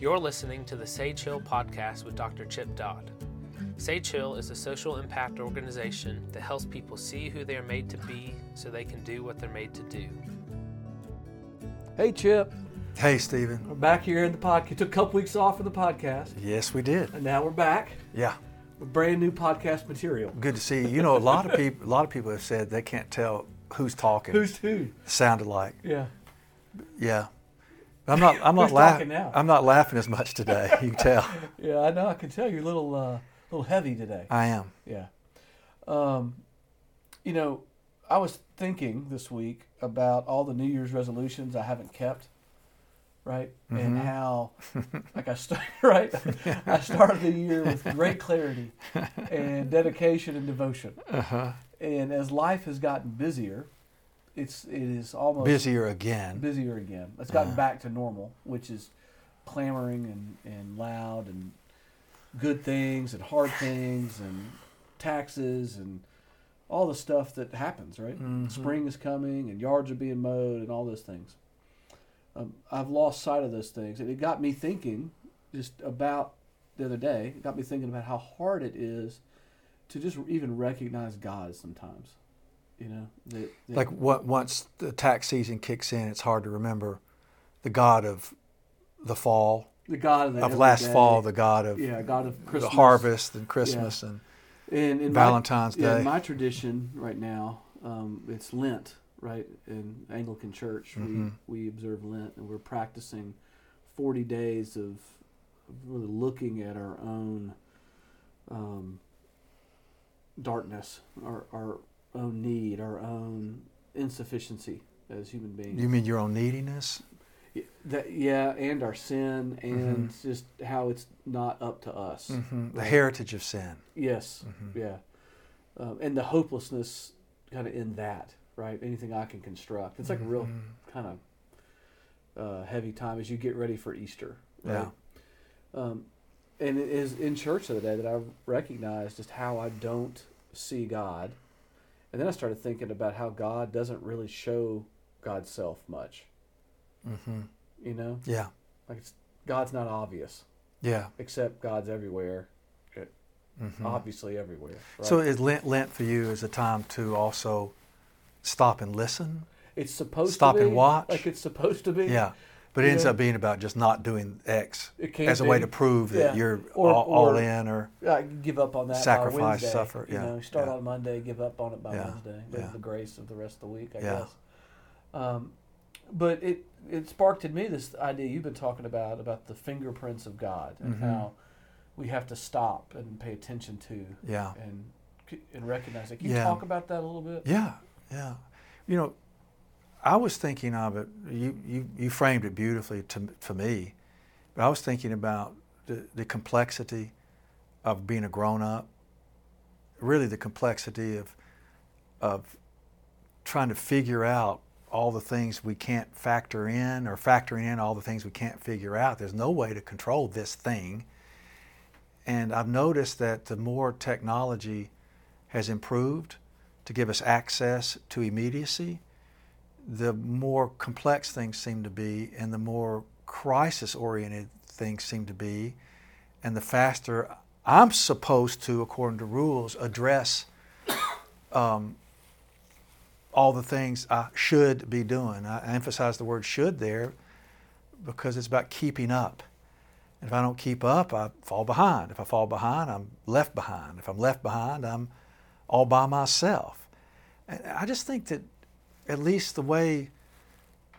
You're listening to the Sage Hill podcast with Dr. Chip Dodd. Sage Hill is a social impact organization that helps people see who they are made to be so they can do what they're made to do. Hey, Chip. Hey, Stephen. We're back here in the podcast. Took a couple weeks off of the podcast, Yes, we did. and now we're back Yeah, with brand new podcast material. good to see you. You know, a lot of people, a lot of people have said they can't tell who's talking. Who's who? sounded like? Yeah. Yeah, I'm not. I'm not laughing. now? I'm not laughing as much today. You can tell. Yeah, I know. I can tell you're a little, uh, little heavy today. I am. Yeah. Um, you know, I was thinking this week about all the New Year's resolutions I haven't kept, right? And Mhm. how, like I started, right? I started the year with great clarity and dedication and devotion. Uh huh. And as life has gotten busier, it's it is almost Busier again. busier again. It's gotten Uh. back to normal, which is clamoring and, and loud and good things and hard things and taxes and all the stuff that happens, right? Mhm. Spring is coming and yards are being mowed and all those things. Um, I've lost sight of those things. And it got me thinking just about the other day, it got me thinking about how hard it is to just even recognize God sometimes. You know, that, that Like what? Once the tax season kicks in, it's hard to remember the God of the fall, the God of, the of last fall, the God of yeah, God of Christmas, the harvest and Christmas and and in Valentine's my, Yeah, Day. in my tradition right now, um, it's Lent, right? In Anglican Church, Mhm. we we observe Lent, and we're practicing forty days of, of really looking at our own um, darkness, our our own need, our own insufficiency as human beings. you mean your own neediness? Y- that, yeah, and our sin, and Mhm. just how it's not up to us. hmm The Right. heritage of sin. Yes, Mhm. yeah, um, and the hopelessness kind of in that, right? Anything I can construct. It's like a real Mhm. kind of uh, heavy time as you get ready for Easter. Right? Um, and it is in church the other day that I recognized just how I don't see God, and then I started thinking about how God doesn't really show God's self much. hmm You know, Yeah. like it's God's not obvious, Yeah. except God's everywhere, Mhm. obviously everywhere. Right? So is Lent, Lent for you is a time to also stop and listen? It's supposed Stop to be and watch? like it's supposed to be. Yeah. But it ends Yeah. up being about just not doing X as a way to prove that Yeah. you're Or- all, all or- in or give up on that. Sacrifice, Wednesday, suffer, You yeah, know, start yeah. on Monday, give up on it by Wednesday. Yeah. the grace of the rest of the week, I Yeah. guess. Um, but it it sparked in me this idea you've been talking about about the fingerprints of God and Mhm. how we have to stop and pay attention to yeah. and and recognize it. Can you talk about that a little bit? Yeah, yeah. You know, I was thinking of it. You you, you framed it beautifully to for me, but I was thinking about the, the complexity of being a grown up. Really, the complexity of of trying to figure out all the things we can't factor in, or factoring in all the things we can't figure out. There's no way to control this thing. And I've noticed that the more technology has improved to give us access to immediacy, the more complex things seem to be, and the more crisis oriented things seem to be, and the faster I'm supposed to, according to rules, address um, all the things I should be doing. I emphasize the word should there because it's about keeping up. If I don't keep up, I fall behind. If I fall behind, I'm left behind. If I'm left behind, I'm all by myself. And I just think that at least the way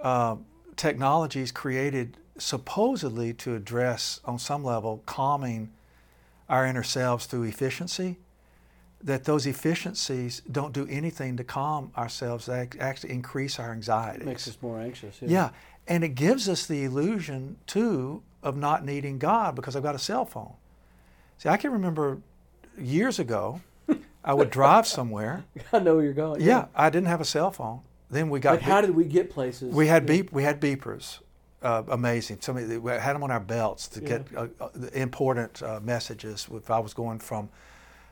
uh, technology is created supposedly to address, on some level, calming our inner selves through efficiency, that those efficiencies don't do anything to calm ourselves. They actually increase our anxiety. Makes us more anxious. Yeah, and it gives us the illusion too of not needing God because I've got a cell phone. See, I can remember years ago, I would drive somewhere. I know where you're going. Yeah, I didn't have a cell phone. Then we got Like, how did we get places? we had Yeah. beep we had beepers. Uh, amazing. Somebody we had them on our belts to get uh, uh, important uh, messages. If I was going from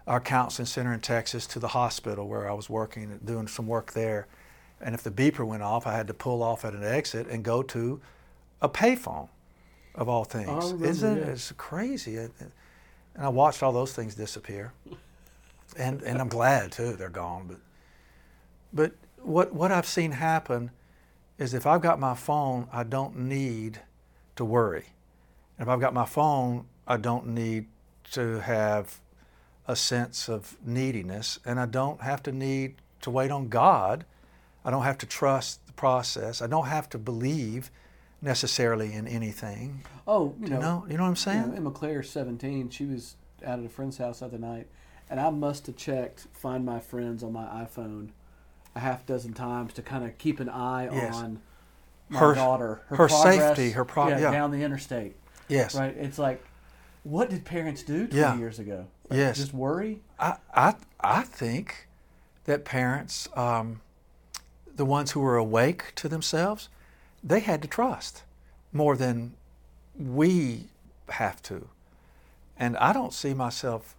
our counseling center in Texas to the hospital where I was working, doing some work there. And if the beeper went off, I had to pull off at an exit and go to a payphone, of all things. Remember, Isn't it? yeah. It's crazy. It- it- and I watched all those things disappear. And, and I'm glad too, they're gone. But, but what, what I've seen happen is if I've got my phone, I don't need to worry. And if I've got my phone, I don't need to have a sense of neediness, and I don't have to need to wait on God. I don't have to trust the process. I don't have to believe necessarily in anything. Oh, you You know, know, you know what I'm you saying? know, Emma Claire's 17. She was out at a friend's house the other night, and I must have checked Find My Friends on my iPhone a half dozen times to kind of keep an eye Yes. on my Her- daughter, her, her safety, her pro- yeah, yeah. down the interstate. yes. Right? It's like, what did parents do 20 Yeah. years ago? Like, Yes. Just worry? I, I, I think that parents, um, the ones who were awake to themselves, they had to trust more than we have to. And I don't see myself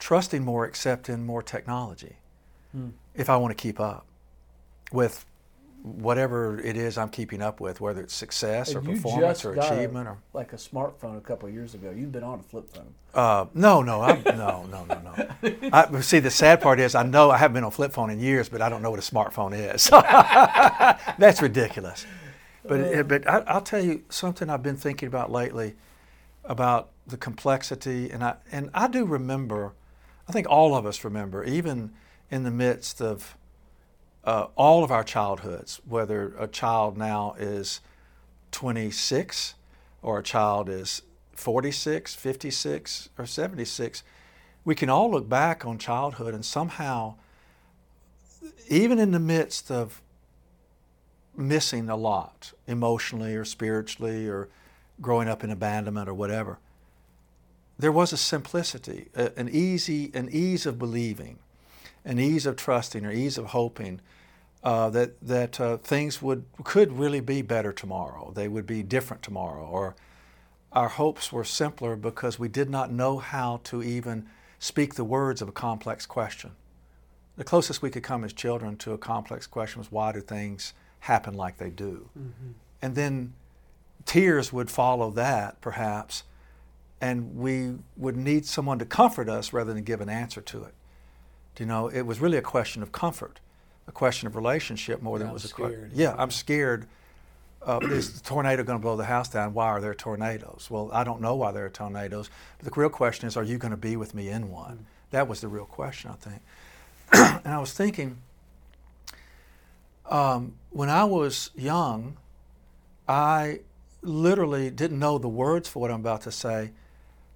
trusting more except in more technology Hmm. if I want to keep up with whatever it is I'm keeping up with, whether it's success or And performance or got a- achievement or Like a smartphone a couple of years ago. You've been on a flip phone. Uh, no, no, I'm, no, no, no, no. I, see, the sad part is I know I haven't been on flip phone in years, but I don't know what a smartphone is. That's ridiculous. But, it- but I, I'll tell you something I've been thinking about lately about the complexity, and I and I do remember. I think all of us remember, even in the midst of uh, all of our childhoods, whether a child now is 26 or a child is 46, 56, or 76, we can all look back on childhood and somehow, even in the midst of missing a lot emotionally or spiritually or growing up in abandonment or whatever, there was a simplicity, a- an easy, an ease of believing, an ease of trusting or ease of hoping uh, that that uh, things would could really be better tomorrow. They would be different tomorrow, or our hopes were simpler because we did not know how to even speak the words of a complex question. The closest we could come as children to a complex question was why do things happen like they do? And then tears would follow that, perhaps, and we would need someone to comfort us rather than give an answer to it. You know, it was really a question of comfort, a question of relationship more than it was I'm a question. Yeah, I'm scared. Uh, is the tornado going to blow the house down? Why are there tornadoes? Well, I don't know why there are tornadoes. But the real question is, are you going to be with me in one? That was the real question, I think. and I was thinking, um, when I was young, I literally didn't know the words for what I'm about to say,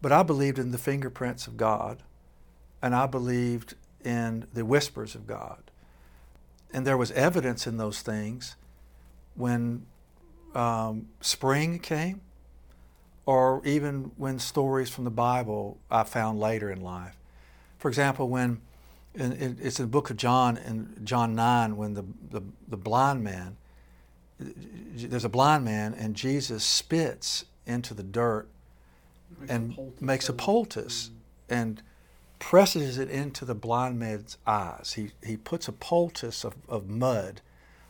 but I believed in the fingerprints of God, and I believed in the whispers of God. And there was evidence in those things when um, spring came, or even when stories from the Bible I found later in life. For example, when it's in the book of John, in John 9, when the, the, the blind man, there's a blind man, and Jesus spits into the dirt and makes a poultice and presses it into the blind man's eyes. He, he puts a poultice of, of mud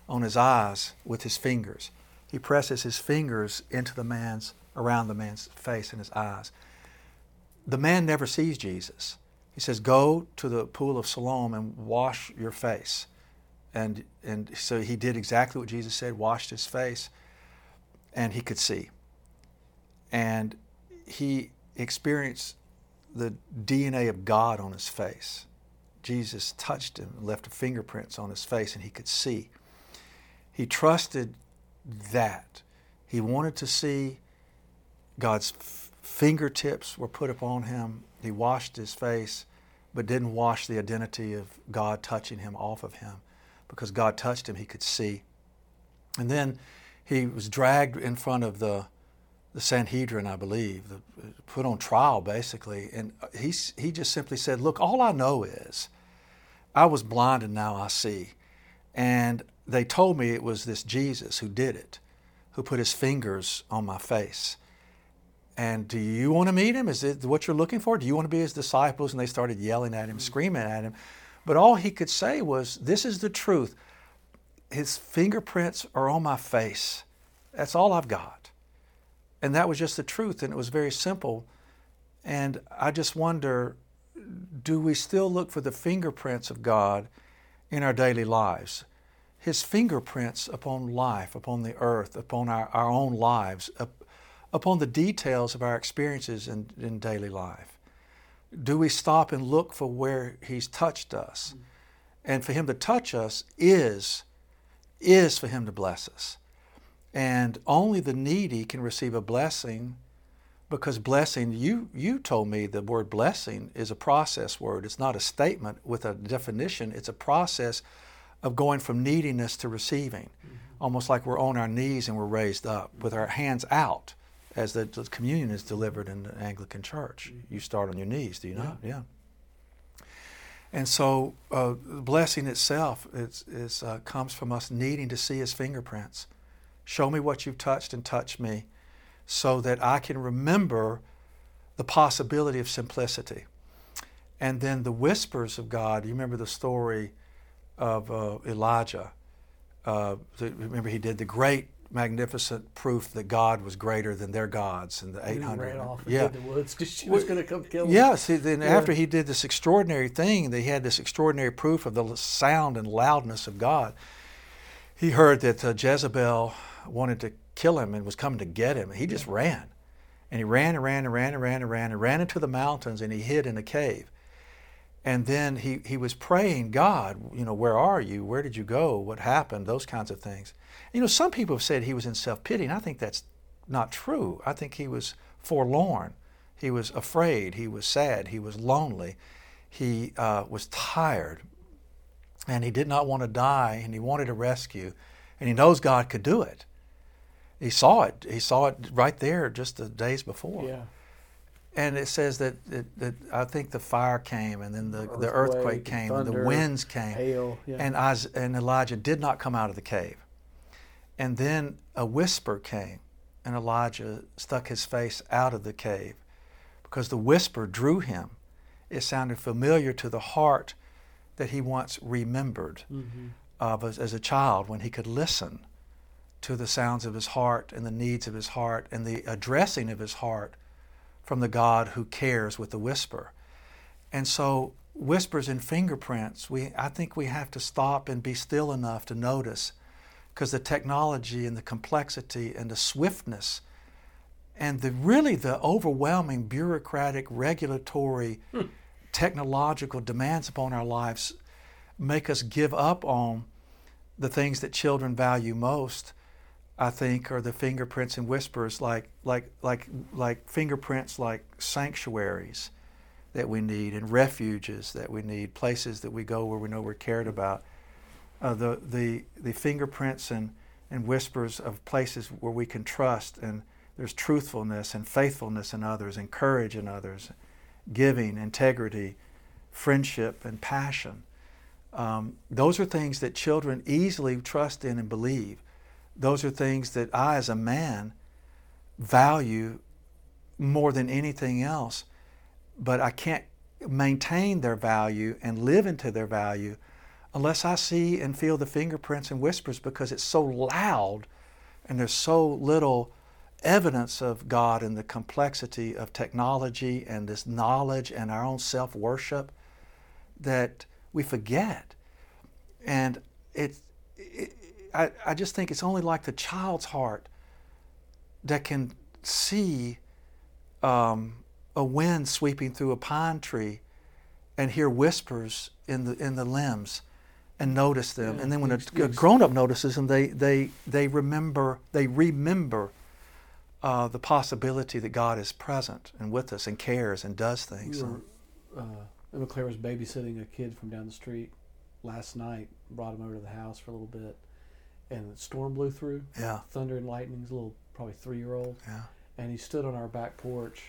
on his eyes with his fingers. He presses his fingers into the man's, around the man's face and his eyes. The man never sees Jesus. He says, Go to the pool of Siloam and wash your face. And, and so he did exactly what Jesus said, washed his face, and he could see. And he experienced the DNA of God on his face. Jesus touched him, left fingerprints on his face, and he could see. He trusted that. He wanted to see God's f- fingertips were put upon him. He washed his face, but didn't wash the identity of God touching him off of him. Because God touched him, he could see. And then he was dragged in front of the, the Sanhedrin, I believe, the, put on trial basically. And he, he just simply said, Look, all I know is I was blind and now I see. And they told me it was this Jesus who did it, who put his fingers on my face. And do you want to meet him? Is it what you're looking for? Do you want to be his disciples? And they started yelling at him, mm. screaming at him. But all he could say was, This is the truth. His fingerprints are on my face. That's all I've got. And that was just the truth. And it was very simple. And I just wonder do we still look for the fingerprints of God in our daily lives? His fingerprints upon life, upon the earth, upon our, our own lives, up, upon the details of our experiences in, in daily life. Do we stop and look for where He's touched us? And for Him to touch us is, is for Him to bless us. And only the needy can receive a blessing because blessing you you told me the word blessing is a process word. It's not a statement with a definition. It's a process of going from neediness to receiving. Mm-hmm. almost like we're on our knees and we're raised up with our hands out as the, the communion is delivered in the anglican church. Mm-hmm. you start on your knees do you not? Yeah, yeah. and so uh, blessing itself is, is uh, comes from us needing to see his fingerprints show me what you've touched and touch me so that I can remember the possibility of simplicity. And then the whispers of God. You remember the story of uh, Elijah. Uh, remember, he did the great, magnificent proof that God was greater than their gods and the 800. Ran off yeah. the woods because she was going to come kill him. Yeah, see, then yeah. after he did this extraordinary thing, they had this extraordinary proof of the sound and loudness of God. He heard that uh, Jezebel wanted to kill him and was coming to get him. He just ran. And he ran and ran and ran and ran and ran and ran into the mountains and he hid in a cave. And then he, he was praying, God, you know, where are you? Where did you go? What happened? Those kinds of things. You know, some people have said he was in self pity, and I think that's not true. I think he was forlorn. He was afraid. He was sad. He was lonely. He uh, was tired. And he did not want to die, and he wanted a rescue. And he knows God could do it he saw it. He saw it right there just the days before. Yeah. And it says that, that, that I think the fire came, and then the earthquake, the earthquake came, thunder, and the winds came, hail, yeah. and, Isaiah, and Elijah did not come out of the cave. And then a whisper came, and Elijah stuck his face out of the cave because the whisper drew him. It sounded familiar to the heart that he once remembered mm-hmm. of as, as a child when he could listen to the sounds of his heart and the needs of his heart and the addressing of his heart from the God who cares with the whisper. And so whispers and fingerprints, we I think we have to stop and be still enough to notice because the technology and the complexity and the swiftness and the really the overwhelming bureaucratic regulatory hmm. technological demands upon our lives make us give up on the things that children value most I think, are the fingerprints and whispers, like like like like fingerprints, like sanctuaries that we need, and refuges that we need, places that we go where we know we're cared about. Uh, the the the fingerprints and and whispers of places where we can trust, and there's truthfulness and faithfulness in others, and courage in others, giving, integrity, friendship, and passion. Um, those are things that children easily trust in and believe those are things that I, as a man, value more than anything else. But I can't maintain their value and live into their value unless I see and feel the fingerprints and whispers because it's so loud and there's so little evidence of God and the complexity of technology and this knowledge and our own self worship that we forget. And it, it, I, I just think it's only like the child's heart that can see um, a wind sweeping through a pine tree and hear whispers in the in the limbs and notice them. Yeah, and then when a, a grown up notices them, they they they remember they remember uh, the possibility that God is present and with us and cares and does things. We were, uh, Emma Claire was babysitting a kid from down the street last night. Brought him over to the house for a little bit and the storm blew through. Yeah. Thunder and lightning. He's a little, probably three year old. Yeah. And he stood on our back porch,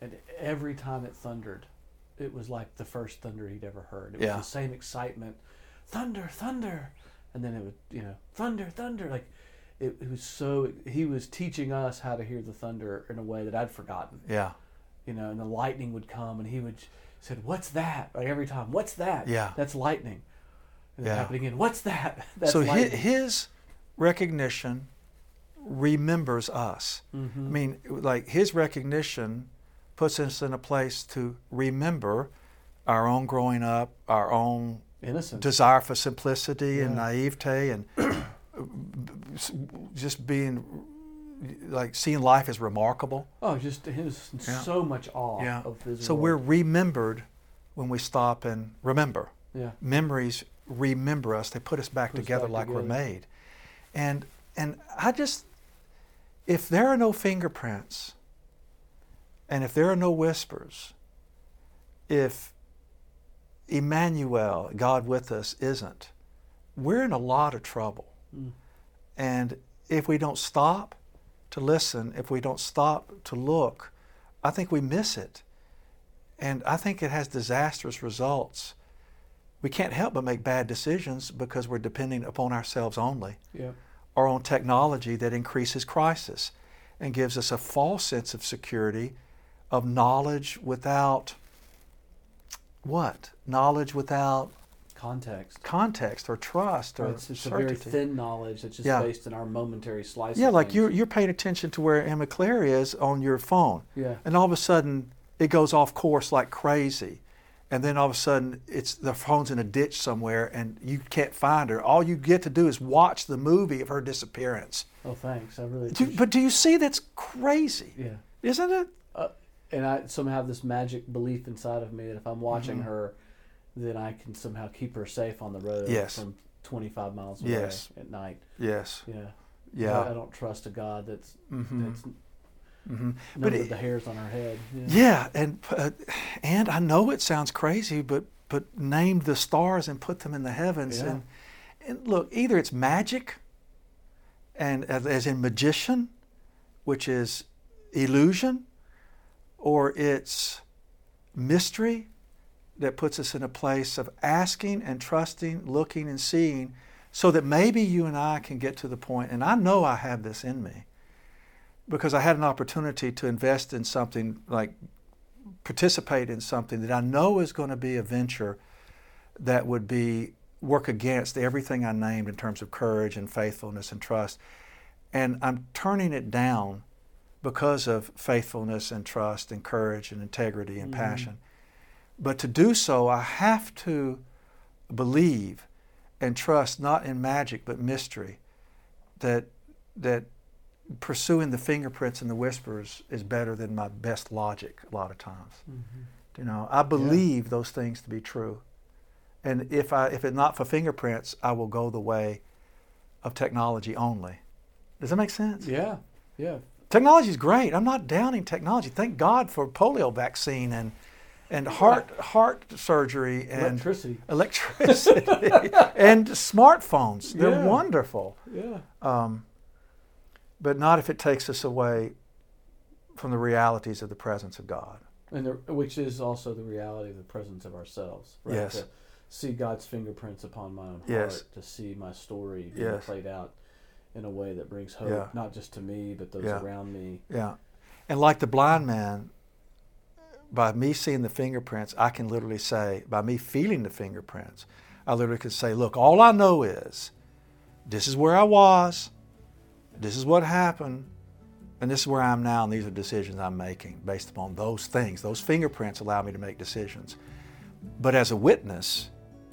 and every time it thundered, it was like the first thunder he'd ever heard. It was yeah. the same excitement, thunder, thunder, and then it would, you know, thunder, thunder. Like it, it was so he was teaching us how to hear the thunder in a way that I'd forgotten. Yeah. You know, and the lightning would come, and he would said, "What's that?" Like every time, "What's that?" Yeah. that's lightning. And Yeah. it again. What's that? That's so his, his recognition remembers us. Mm-hmm. I mean, like his recognition puts us in a place to remember our own growing up, our own innocent. desire for simplicity and naivete, and just being like seeing life as remarkable. oh, just his Yeah. so much awe Yeah. of his. So we're remembered when we stop and remember. yeah. memories remember us. They put us back Put us together back like we're made. And and I just if there are no fingerprints and if there are no whispers, if Emmanuel, God with us, isn't, we're in a lot of trouble. Mm. And if we don't stop to listen, if we don't stop to look, I think we miss it. And I think it has disastrous results. We can't help but make bad decisions because we're depending upon ourselves only Yeah. or on technology that increases crisis and gives us a false sense of security, of knowledge without what? Knowledge without Context. context or trust or Right, it's just a very thin knowledge that's just Yeah. based in our momentary slice. Yeah, like things. you're you're paying attention to where Emma Claire is on your phone, Yeah. and all of a sudden it goes off course like crazy, and then all of a sudden it's the phone's in a ditch somewhere and you can't find her. All you get to do is watch the movie of her disappearance. Oh, thanks. I really. Do, but do you see that's crazy, yeah. isn't it? Uh, and I somehow have this magic belief inside of me that if I'm watching Mhm. her, then I can somehow keep her safe on the road Yes. from 25 miles away Yes. at night. Yes. Yeah. Yeah. I, I don't trust a God that's hmm that's hmm numbered it- the hairs on her head. Yeah. Yeah, and uh, and I know it sounds crazy, but but name the stars and put them in the heavens, Yeah. and and look, either it's magic, and as in magician, which is illusion, or it's mystery that puts us in a place of asking and trusting, looking and seeing, so that maybe you and I can get to the point, and I know I have this in me because I had an opportunity to invest in something like participate in something that I know is going to be a venture that would be work against everything I named in terms of courage and faithfulness and trust. And I'm turning it down because of faithfulness and trust and courage and integrity and Mhm. passion. But to do so, I have to believe and trust not in magic but mystery that that pursuing the fingerprints and the whispers is better than my best logic a lot of times. Mhm. You know, I believe those things to be true. And if I if it's not for fingerprints, I will go the way of technology only. Does that make sense? Yeah. Yeah. Technology is great. I'm not downing technology. Thank God for polio vaccine and and heart heart surgery and Electricity. electricity and smartphones. They're Yeah. wonderful. Yeah. Um, but not if it takes us away from the realities of the presence of God. And which is also the reality of the presence of ourselves. Right? Yes. To see God's fingerprints upon my own heart. Yes. To see my story being Yes. played out in a way that brings hope, Yeah. not just to me, but those Yeah. around me. Yeah. And like the blind man, by me seeing the fingerprints, I can literally say, by me feeling the fingerprints, I literally can say, look, all I know is this is where I was, this is what happened, and this is where I am now, and these are decisions I'm making based upon those things. Those fingerprints allow me to make decisions. But as a witness,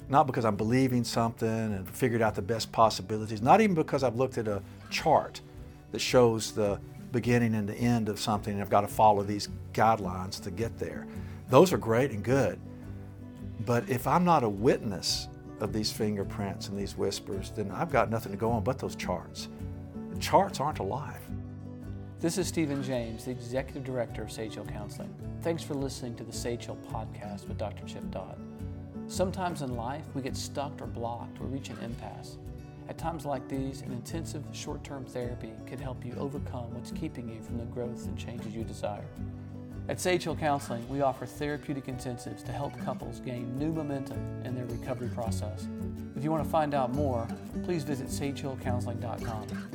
not because I'm believing something and figured out the best possibilities, not even because I've looked at a chart that shows the beginning and the end of something and I've got to follow these guidelines to get there. Those are great and good. But if I'm not a witness of these fingerprints and these whispers, then I've got nothing to go on but those charts. Charts aren't alive. This is Stephen James, the Executive Director of Sage Hill Counseling. Thanks for listening to the Sage Hill Podcast with Dr. Chip Dodd. Sometimes in life, we get stuck or blocked or reach an impasse. At times like these, an intensive short term therapy could help you overcome what's keeping you from the growth and changes you desire. At Sage Hill Counseling, we offer therapeutic intensives to help couples gain new momentum in their recovery process. If you want to find out more, please visit sagehillcounseling.com.